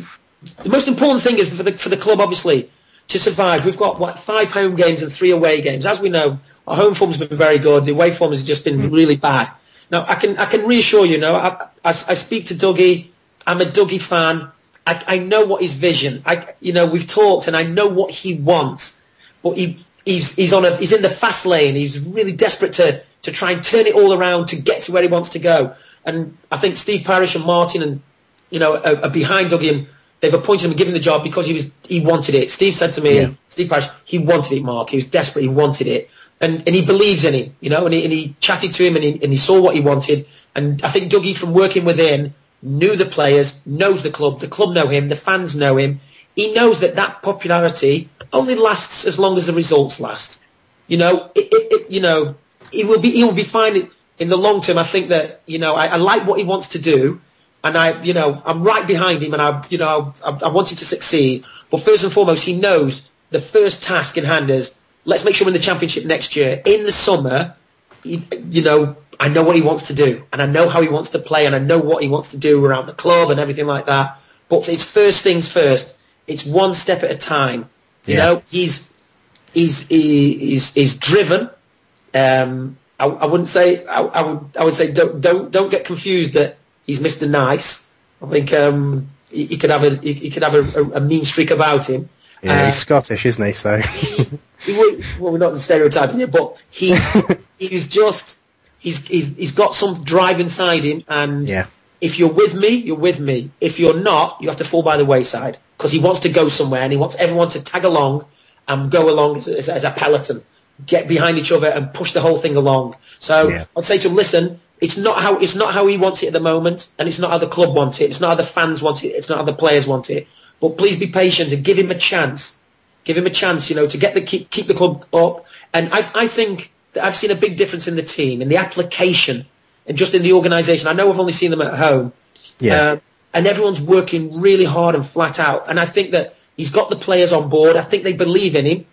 the most important thing is for the for the club, obviously, to survive. We've got what five home games and three away games. As we know, our home form's been very good. The away form has just been really bad. Now, I can I can reassure you. No, I, I, I speak to Dougie. I'm a Dougie fan. I, I know what his vision. I you know we've talked and I know what he wants. But he he's he's on a he's in the fast lane. He's really desperate to to try and turn it all around to get to where he wants to go. And I think Steve Parish and Martin and you know are, are behind Dougie and they've appointed him and given the job because he was he wanted it. Steve said to me, Yeah. Steve Parish, he wanted it, Mark. He was desperate. He wanted it. And, and he believes in him, you know, and he, and he chatted to him and he, and he saw what he wanted. And I think Dougie, from working within, knew the players, knows the club, the club know him, the fans know him. He knows that that popularity only lasts as long as the results last. You know, it, it, it, you know, he will be he will be fine in, the long term. I think that you know I, I like what he wants to do, and I you know I'm right behind him, and I you know I, I want him to succeed. But first and foremost, he knows the first task in hand is let's make sure we're in the championship next year. In the summer, you, you know, I know what he wants to do, and I know how he wants to play, and I know what he wants to do around the club and everything like that. But it's first things first. It's one step at a time. You Yeah. know, he's he's he, he's he's driven. Um, I, I wouldn't say I, I would I would say don't don't don't get confused that he's Mr. Nice. I think um, he, he could have a he, he could have a, a, a mean streak about him. Yeah, Uh, he's Scottish, isn't he? So he would, well, we're not stereotyping here, but he he's just he's, he's he's got some drive inside him, and yeah, if you're with me, you're with me. If you're not, you have to fall by the wayside because he wants to go somewhere and he wants everyone to tag along and go along as, as, as a peloton, get behind each other and push the whole thing along. So Yeah. I'd say to him, listen, it's not how it's not how he wants it at the moment, and it's not how the club wants it. It's not how the fans want it. It's not how the players want it. But please be patient and give him a chance. Give him a chance, you know, to get the keep keep the club up. And I I think I've seen a big difference in the team, in the application, and just in the organisation. I know I've only seen them at home, yeah, um, and everyone's working really hard and flat out. And I think that he's got the players on board. I think they believe in him.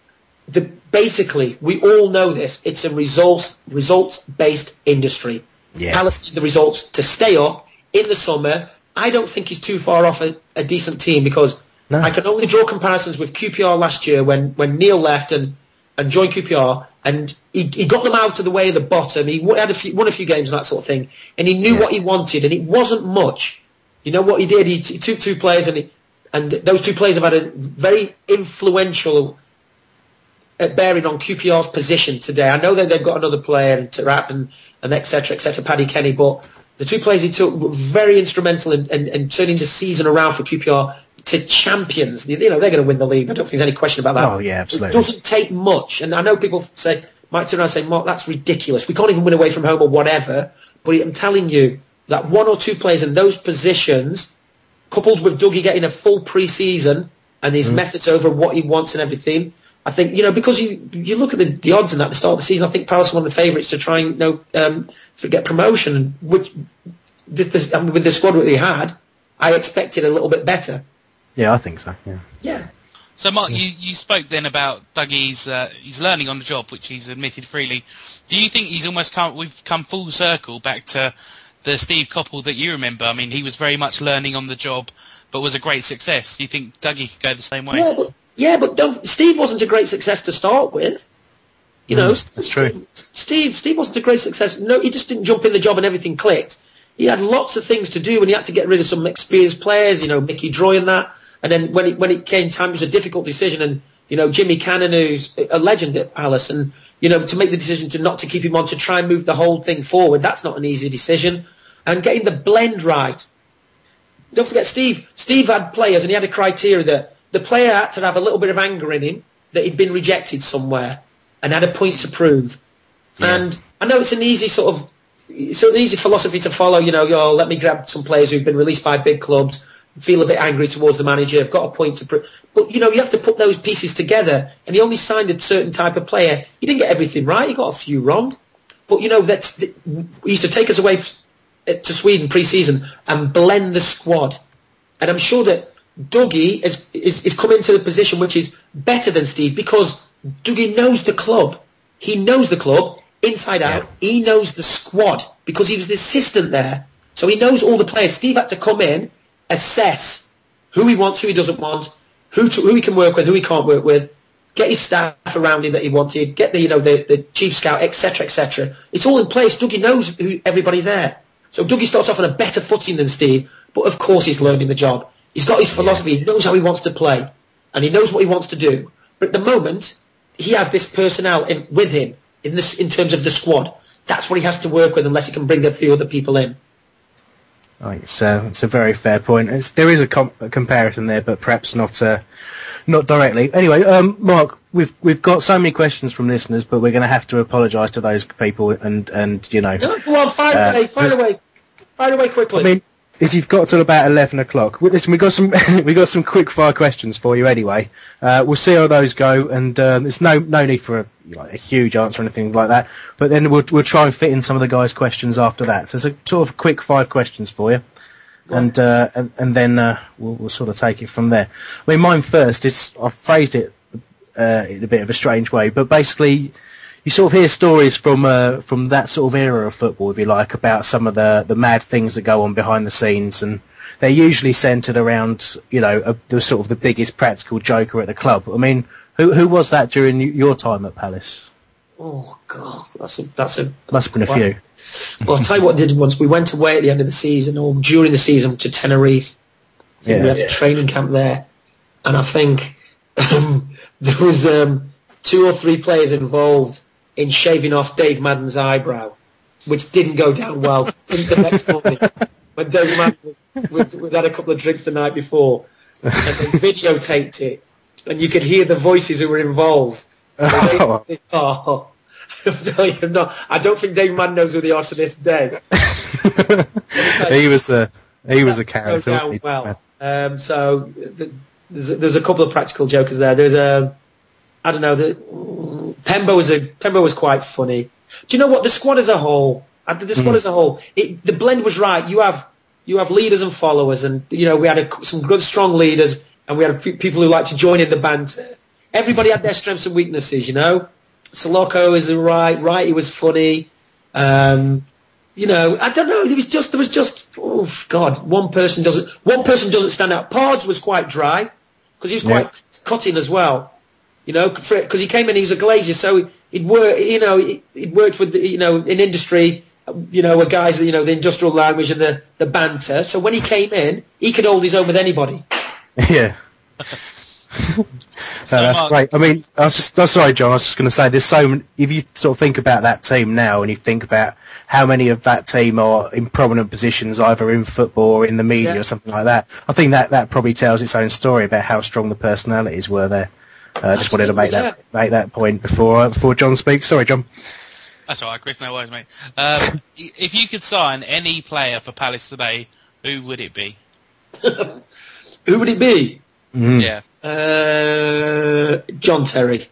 The, basically, we all know this. It's a results results based industry. yeah. Palace need the results to stay up in the summer. I don't think he's too far off a, a decent team because No. I can only draw comparisons with QPR last year when, when Neil left and, and joined QPR and he, he got them out of the way of the bottom. He won- had a few, won a few games and that sort of thing and he knew Yeah. what he wanted and it wasn't much. You know what he did? He, he took two players and he, and those two players have had a very influential uh, bearing on QPR's position today. I know that they've got another player, and Taarabt and, and et cetera, et cetera, Paddy Kenny, but the two players he took were very instrumental in, in, in turning the season around for QPR to champions. You know, they're going to win the league. I don't think there's any question about that. Oh, yeah, absolutely. It doesn't take much. And I know people say, might turn around and say, Mark, that's ridiculous. We can't even win away from home or whatever. But I'm telling you that one or two players in those positions, coupled with Dougie getting a full pre-season and his mm. methods over what he wants and everything, I think, you know, because you you look at the, the odds in that at the start of the season, I think Palace are one of the favourites to try and, you know, um, for get promotion, which this, this, I mean, with the squad that he had, I expected a little bit better. yeah, I think so. Yeah. Yeah. So, Mark, you, you spoke then about Dougie's uh, he's learning on the job, which he's admitted freely. Do you think he's almost come we've come full circle back to the Steve Coppell that you remember? I mean, he was very much learning on the job, but was a great success. Do you think Dougie could go the same way? Yeah, but yeah, but don't, Steve wasn't a great success to start with. You know, Mm, that's true. Steve Steve wasn't a great success. No, he just didn't jump in the job and everything clicked. He had lots of things to do and he had to get rid of some experienced players, you know, Mickey Droy and that. And then when it when it came time, it was a difficult decision. And you know, Jimmy Cannon, who's a legend at Palace, and you know, to make the decision to not to keep him on to try and move the whole thing forward, that's not an easy decision. And getting the blend right. Don't forget, Steve. Steve had players, and he had a criteria that the player had to have a little bit of anger in him that he'd been rejected somewhere and had a point to prove. And I know it's an easy sort of, it's an easy philosophy to follow. You know, oh, let me grab some players who've been released by big clubs, feel a bit angry towards the manager, have got a point to prove. But you know, you have to put those pieces together. And he only signed a certain type of player. He didn't get everything right. He got a few wrong. But you know, that's he used to take us away to Sweden pre-season and blend the squad. And I'm sure that Dougie is, is, is come into the position which is better than Steve because Dougie knows the club. He knows the club inside out. He knows the squad because he was the assistant there. So he knows all the players. Steve had to come in, assess who he wants, who he doesn't want, who to, who he can work with, who he can't work with, get his staff around him that he wanted, get the you know the, the chief scout, etc., etc. It's all in place. Dougie knows who everybody there. So Dougie starts off on a better footing than Steve, but of course he's learning the job. He's got his philosophy. He knows how he wants to play, and he knows what he wants to do. But at the moment, he has this personnel in, with him in this in terms of the squad. That's what he has to work with, unless he can bring a few other people in. Think it's, uh, a very fair point. It's, there is a, com- a comparison there, but perhaps not uh, not directly. Anyway, um, Mark, we've we've got so many questions from listeners, but we're going to have to apologise to those people, and and you know, No, go on, fire Uh, away, fire away, fire away quickly. I mean, if you've got till about eleven o'clock, listen, we got some we got some quick fire questions for you anyway. Uh, we'll see how those go, and um, there's no no need for a, like, a huge answer or anything like that. But then we'll we'll try and fit in some of the guys' questions after that. So it's a sort of quick five questions for you. And, uh, and and then uh, we'll, we'll sort of take it from there. I mean, mine first. It's I've phrased it uh, in a bit of a strange way, but basically, you sort of hear stories from uh, from that sort of era of football, if you like, about some of the the mad things that go on behind the scenes, and they're usually centred around you know a, the sort of the biggest practical joker at the club. I mean, who who was that during your time at Palace? Oh God, that's a that's a Must have been a few. Well, I'll tell you what I did once. We went away at the end of the season or during the season to Tenerife. Think we Yeah. had a training camp there, and I think um, there was um, two or three players involved in shaving off Dave Madden's eyebrow, which didn't go down well the next morning when Dave Madden we'd, we'd had a couple of drinks the night before, and they videotaped it, and you could hear the voices who were involved. Oh. Oh, I'm telling you, no, I don't think Dave Madden knows who they are to this day. he was a he was a character. down well. Um, so th- there's, a- there's a couple of practical jokers there. There's a, I don't know, the, Pembo was a Pembo was quite funny. Do you know what the squad as a whole? The squad Mm. as a whole, it, the blend was right. You have you have leaders and followers, and you know we had a, some good strong leaders, and we had a few people who like to join in the banter. Everybody had their strengths and weaknesses, you know. Salako is right, right. He was funny. Um, you know, I don't know. There was just, there was just, oh God, one person doesn't, one person doesn't stand out. Pards was quite dry because he was quite cutting as well. You know, because he came in, he was a glazier, so it worked. You know, it worked with, the, you know, in industry. You know, with guys, you know, the industrial language and the the banter. So when he came in, he could hold his own with anybody. Yeah. No, that's Mark- great. I mean, I was just, no, sorry, John. I was just going to say, there's so many. If you sort of think about that team now, and you think about how many of that team are in prominent positions, either in football or in the media Yeah. or something like that, I think that that probably tells its own story about how strong the personalities were there. I uh, just wanted to make that make that point before uh, before John speaks. Sorry, John. That's all right, Chris. No worries, mate. Um, if you could sign any player for Palace today, who would it be? Who would it be? Mm. Yeah, Uh, John Terry.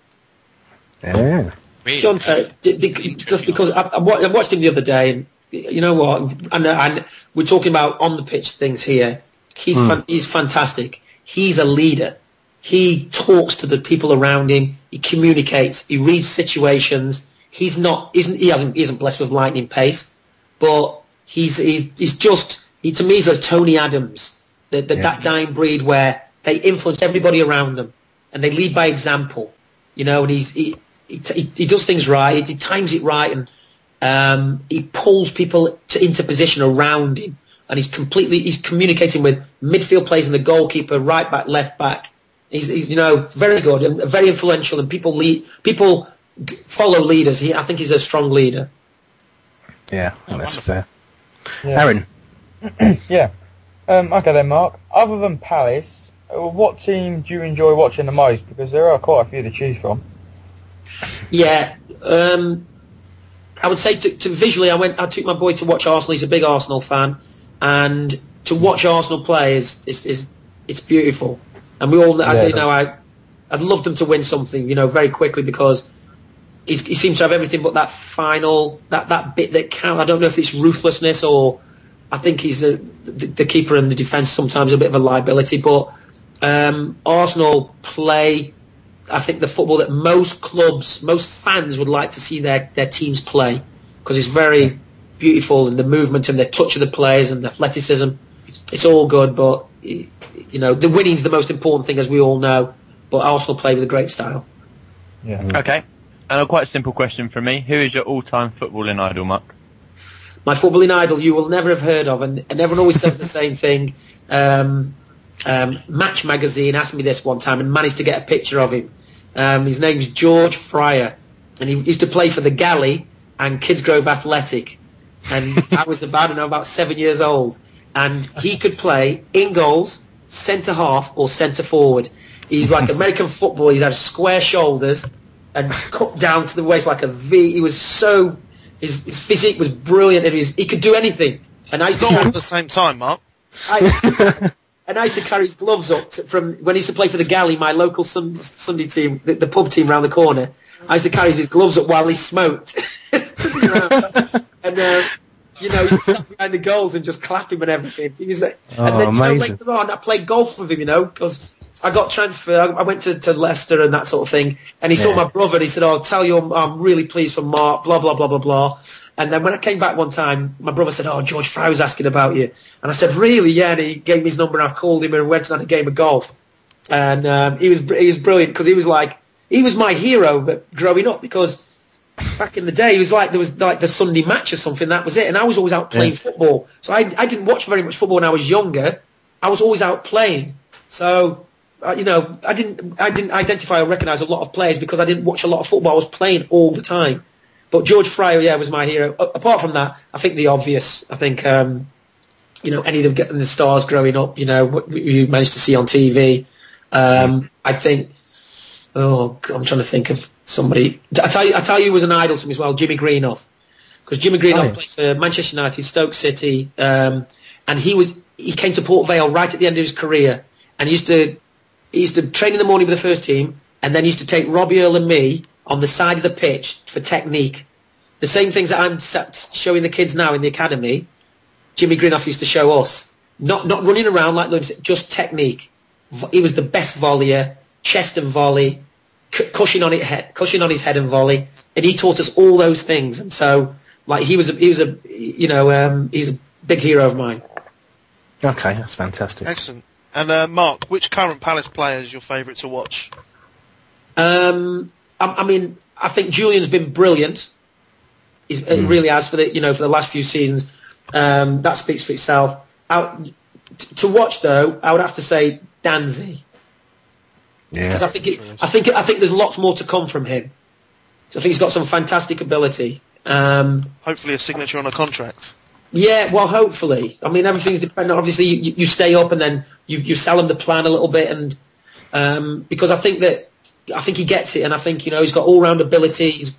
Yeah. really. John Terry, d- d- just because I, I watched him the other day, and you know what? And, and we're talking about on the pitch things here. He's fan, he's fantastic. He's a leader. He talks to the people around him. He communicates. He reads situations. He's not isn't he hasn't he isn't blessed with lightning pace, but he's he's, he's just he to me he's a Tony Adams, the, the, that dying breed where they influence everybody around them and they lead by example you know, and he's he he, he, he does things right. He, times it right, and um, he pulls people to, into position around him, and he's completely he's communicating with midfield players and the goalkeeper, right back, left back. He's, he's you know very good and very influential, and people lead people follow leaders. He, I think he's a strong leader. Yeah, well, that's fair. Yeah. Aaron. Yeah. Um, okay then, Mark. Other than Palace, uh, what team do you enjoy watching the most? Because there are quite a few to choose from. Yeah, um, I would say to, to visually, I went. I took my boy to watch Arsenal. He's a big Arsenal fan, and to watch Arsenal play is is, is it's beautiful. And we all, I, you know, I I'd love them to win something, you know, very quickly because he's, he seems to have everything but that final that that bit that count. I don't know if it's ruthlessness or I think he's a, the, the keeper and the defence sometimes a bit of a liability, but um, Arsenal play I think the football that most clubs, most fans would like to see their, their teams play because it's very beautiful and the movement and the touch of the players and the athleticism. It's all good, but you know the winning's the most important thing, as we all know. But Arsenal play with a great style. Yeah. Okay. And a quite simple question from me. Who is your all-time footballing idol, Mark? My footballing idol, you will never have heard of, and, and everyone always says the same thing. Um, um, Match magazine asked me this one time and managed to get a picture of him. Um, his name's George Fryer, and he used to play for the Galley and Kidsgrove Athletic. And I was about, I don't know, about seven years old, and he could play in goals, centre half or centre forward. He's like American football. He's had square shoulders and cut down to the waist like a V. He was so his, his physique was brilliant, and he, was, he could do anything. And I used to Not all at the same time, Mark. I, and I used to carry his gloves up to, from when he used to play for the Galley, my local sun, Sunday team, the, the pub team round the corner. I used to carry his gloves up while he smoked. And uh, you know, he stand behind the goals and just clap him and everything. He was like, Oh, and then amazing. later on, I played golf with him, you know, because I got transferred. I, went to, to Leicester and that sort of thing. And he saw my brother and he said, "Oh, I'll tell you, I'm, I'm really pleased for Mark." Blah blah blah blah blah. And then when I came back one time, my brother said, "Oh, George Fry was asking about you." And I said, "Really? Yeah." And he gave me his number and I called him and went and had a game of golf. And um, he was he was brilliant because he was like he was my hero but growing up because back in the day, it was like there was like the Sunday match or something. That was it, and I was always out playing Yeah. football. So I I didn't watch very much football when I was younger. I was always out playing. So uh, you know, I didn't I didn't identify or recognise a lot of players because I didn't watch a lot of football. I was playing all the time. But George Fryer, yeah, was my hero. A- apart from that, I think the obvious. I think um, you know any of them getting the stars growing up. You know what you managed to see on TV. Um, I think. Oh, I'm trying to think of somebody. I tell you, I tell you, who was an idol to me as well, Jimmy Greenhoff, because Jimmy Greenhoff Oh, yes. played for Manchester United, Stoke City, um, and he was he came to Port Vale right at the end of his career, and he used to he used to train in the morning with the first team, and then he used to take Robbie Earle and me on the side of the pitch for technique. The same things that I'm showing the kids now in the academy, Jimmy Greenhoff used to show us. Not not running around like lunatics, just technique. He was the best volleyer, chest and volley, c- cushion on it head, cushion on his head and volley, and he taught us all those things. And so, like he was a, he was a you know um, he's a big hero of mine. Okay, that's fantastic. Excellent. And uh, Mark, which current Palace player is your favourite to watch? Um, I, I mean, I think Julian's been brilliant. He's, It Hmm. really has for the you know for the last few seasons. Um, that speaks for itself. I, t- to watch though, I would have to say Danzy because I think it, I think I think there's lots more to come from him. So I think he's got some fantastic ability. Um, Hopefully a signature on a contract. yeah, well, hopefully. I mean, everything's dependent. Obviously, you, you stay up and then you, you sell him the plan a little bit, and um, because I think that I think he gets it, and I think you know he's got all round ability. He's,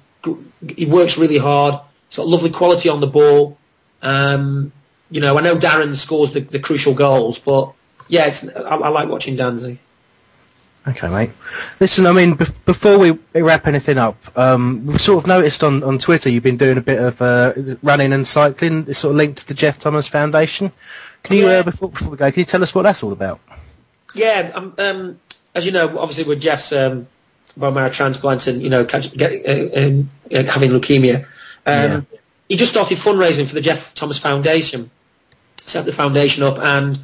he works really hard. He's got lovely quality on the ball. Um, you know, I know Darren scores the, the crucial goals, but yeah, it's, I, I like watching Danzy. Okay, mate. Listen, I mean, bef- before we wrap anything up, um, we've sort of noticed on, on Twitter you've been doing a bit of uh, running and cycling, it's sort of linked to the Geoff Thomas Foundation. Can you, Yeah. uh, before, before we go, can you tell us what that's all about? Yeah, um, um, as you know, obviously with Geoff's um, bone marrow transplant and you know catch, get, uh, um, uh, having leukemia, um, he just started fundraising for the Geoff Thomas Foundation, set the foundation up and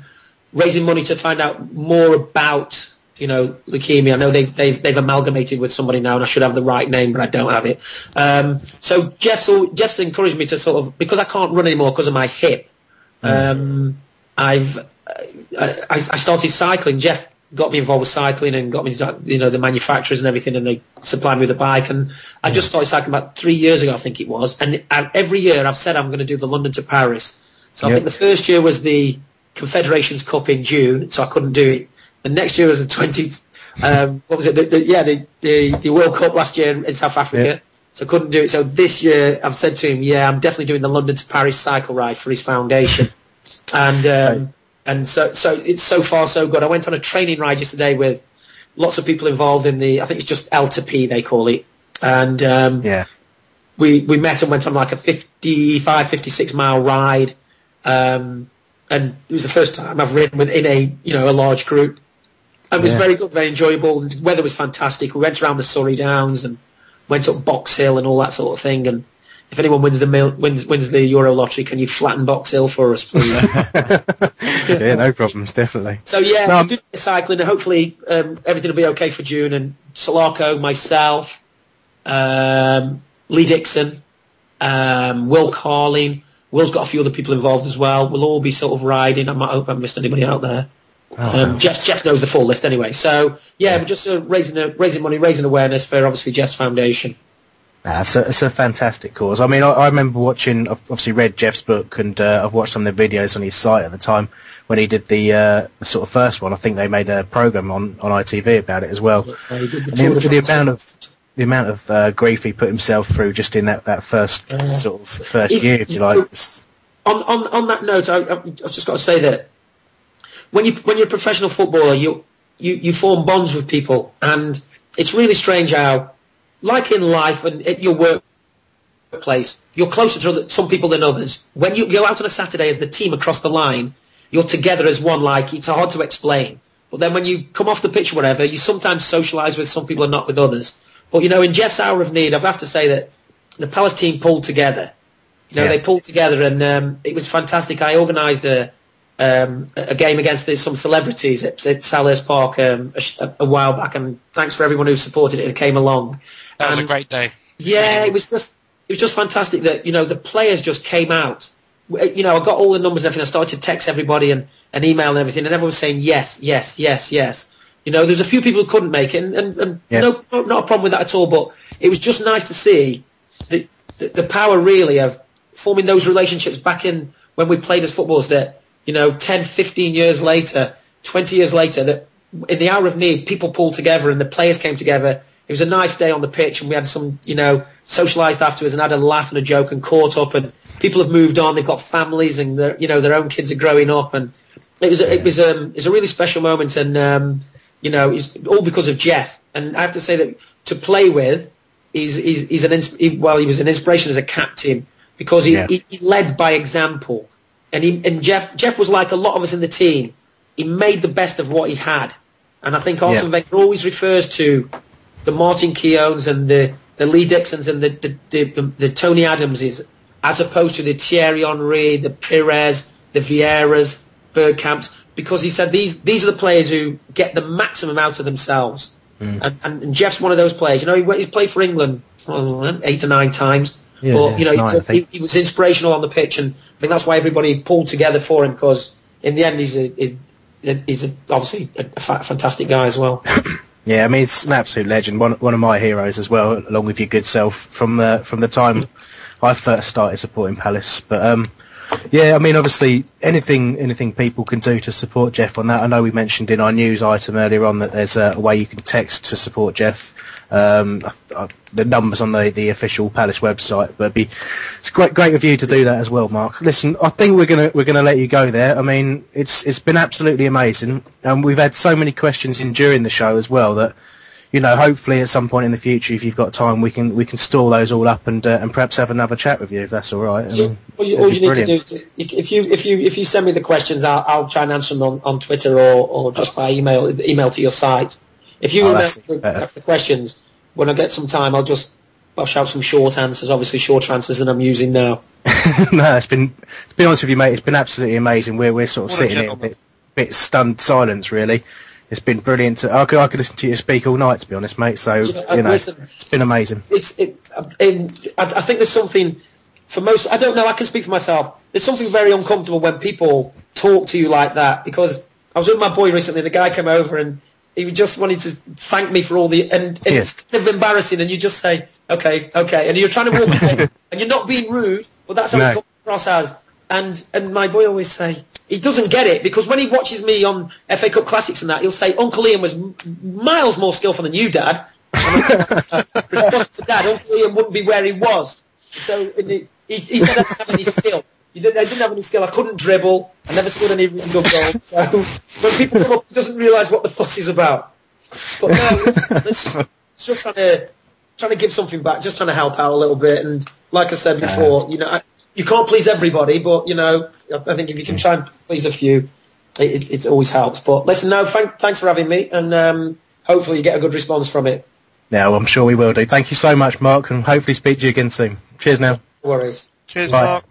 raising money to find out more about you know leukemia. I know they've they've, they've amalgamated with somebody now, and I should have the right name, but I don't have it. Um, so Geoff's Geoff's encouraged me to sort of because I can't run anymore because of my hip. Um, I've I, I started cycling. Geoff got me involved with cycling and got me you know the manufacturers and everything, and they supplied me with a bike. And I just started cycling about three years ago, I think it was. And every year I've said I'm going to do the London to Paris. So I think the first year was the Confederations Cup in June, so I couldn't do it. The next year was the 20. Um, what was it? The, the, yeah, the, the the World Cup last year in South Africa. Yeah. So I couldn't do it. So this year I've said to him, yeah, I'm definitely doing the London to Paris cycle ride for his foundation. and um, and so so it's so far so good. I went on a training ride yesterday with lots of people involved in the. I think it's just L to P they call it. And um, Yeah. we we met and went on like a 55, 56 mile ride. Um, and it was the first time I've ridden within a you know a large group. It was Yeah. very good, very enjoyable. The weather was fantastic. We went around the Surrey Downs and went up Box Hill and all that sort of thing. And if anyone wins the mil- wins wins the Euro lottery, can you flatten Box Hill for us, please? yeah, no problems, definitely. So yeah, No, just cycling and hopefully um, everything will be okay for June. And Salako, myself, um, Lee Dixon, um, Will Carling. Will's got a few other people involved as well. We'll all be sort of riding. I might hope I haven't missed anybody out there. Oh, Um, Geoff, Geoff knows the full list anyway. So yeah, we're just uh, raising uh, raising money, raising awareness for obviously Geoff's foundation. Nah, it's, a, it's a fantastic cause. I mean, I, I remember watching, I've obviously read Geoff's book and uh, I've watched some of the videos on his site at the time when he did the, uh, the sort of first one. I think they made a program on, on ITV about it as well. He did the And Tour the, the amount of the amount of uh, grief he put himself through just in that, that first Yeah. sort of first year, if you like. on, on, on that note, I, I- I've just got to say that when you when you're a professional footballer, you you, you form bonds with people, and it's really strange how, like in life and at your workplace, you're closer to other- some people than others. When you go out on a Saturday as the team across the line, you're together as one. Like it's hard to explain, But then when you come off the pitch or whatever, you sometimes socialise with some people and not with others. But you know, in Geoff's hour of need, I have to say that the Palace team pulled together. You know, Yeah. they pulled together and um, it was fantastic. I organised a um, a game against the, some celebrities at, at Selhurst Park um, a, a, a while back, and thanks for everyone who supported it and came along. That was a great day. yeah, it was just it was just fantastic that you know the players just came out. You know, I got all the numbers and everything. I started to text everybody and, and email and everything, and everyone was saying yes, yes, yes, yes. You know, there's a few people who couldn't make it, and, and, and Yeah. no, no, not a problem with that at all. But it was just nice to see the, the the power really of forming those relationships back in when we played as footballers. That you know, 10, 15 years later, 20 years later, that in the hour of need, people pulled together and the players came together. It was a nice day on the pitch, and we had some, you know, socialised afterwards and had a laugh and a joke and caught up. And people have moved on; they've got families, and their, you know, their own kids are growing up. And it was, a, it was, um, it was a really special moment, and um, you know, it's all because of Geoff. And I have to say that to play with, he's, he's, he's an, well, he was an inspiration as a captain because he, Yeah. he, he led by example. And he, and Geoff, Geoff was like a lot of us in the team. He made the best of what he had. And I think Arsene Yeah. Wenger always refers to the Martin Keowns and the, the Lee Dixons and the, the, the, the, the Tony Adamses as opposed to the Thierry Henry, the Pires, the Vieiras, Bergkamps, because he said these, these are the players who get the maximum out of themselves. Mm. And, and, Geoff's one of those players. You know, he, he's played for England well, eight or nine times. Yeah, but, you know, he, he, was inspirational on the pitch, and I think that's why everybody pulled together for him. Because in the end, he's a, he's, he's a, obviously a, fa- fantastic guy as well. Yeah, I mean, he's an absolute legend. One one of my heroes as well, along with your good self from the from the time I first started supporting Palace. But um, yeah, I mean, obviously, anything anything people can do to support Geoff on that. I know we mentioned in our news item earlier on that there's a, way you can text to support Geoff. Um, I, I, the numbers on the, the official Palace website, but be it's great great of you to do that as well, Mark. Listen, I think we're gonna we're gonna let you go there. I mean, it's it's been absolutely amazing, and we've had so many questions in during the show as well that you know, hopefully at some point in the future, if you've got time, we can we can store those all up and uh, and perhaps have another chat with you if that's all right. Mean, All you, all you need brilliant. to do is, if you if you if you send me the questions, I'll, I'll try and answer them on, on Twitter or, or just by email email to your site. If you Oh, remember that's the, the questions, when I get some time, I'll just I'll shout some short answers. Obviously, shorter answers than I'm using now. no, it's been to be honest with you, mate. It's been absolutely amazing. We're we're sort of What a sitting here a bit, bit stunned silence, really. It's been brilliant. To, I could I could listen to you speak all night, to be honest, mate. So You know, you know, listen, it's been amazing. it's it, in, I, I think there's something for most. I don't know. I can speak for myself. There's something very uncomfortable when people talk to you like that because I was with my boy recently. The guy came over and he just wanted to thank me for all the and, and Yes. it's kind of embarrassing. And you just say okay, okay, and you're trying to walk away and you're not being rude, but that's how No. it comes across as. And and my boy always say he doesn't get it because when he watches me on FA Cup Classics and that, he'll say Uncle Ian was m- miles more skillful than you, Dad. response uh, to Dad, Uncle Ian wouldn't be where he was. So he, he, he said I didn't have any skill. He didn't, I didn't have any skill. I couldn't dribble. I never scored any really good goals. So when people come up, he doesn't realise what the fuss is about. But no, it's, it's, it's just trying to trying to give something back, just trying to help out a little bit. And like I said before, you know, I, you can't please everybody, but you know, I I think if you can try and please a few, it, it, it always helps. But listen, no, thank, thanks for having me, and um, hopefully you get a good response from it. Yeah, well, I'm sure we will do. Thank you so much, Mark, and hopefully speak to you again soon. Cheers now. No worries. Cheers, Bye. Mark.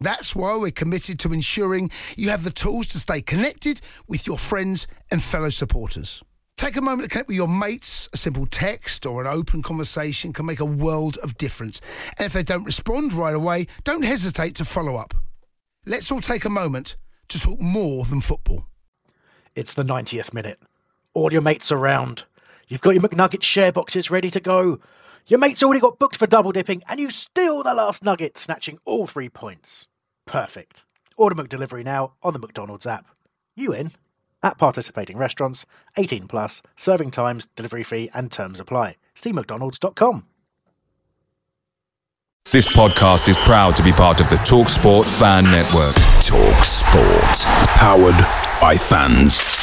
That's why we're committed to ensuring you have the tools to stay connected with your friends and fellow supporters. Take a moment to connect with your mates. A simple text or an open conversation can make a world of difference. And if they don't respond right away, don't hesitate to follow up. Let's all take a moment to talk more than football. It's the 90th minute. All your mates around. You've got your McNugget share boxes ready to go. Your mate's already got booked for double dipping, and you steal the last nugget, snatching all three points. Perfect. Order McDelivery now on the McDonald's app. You in? At participating restaurants, 18 plus, serving times, delivery fee, and terms apply. see mcdonalds.com. This podcast is proud to be part of the TalkSport Fan Network. Talk Sport. Powered by fans.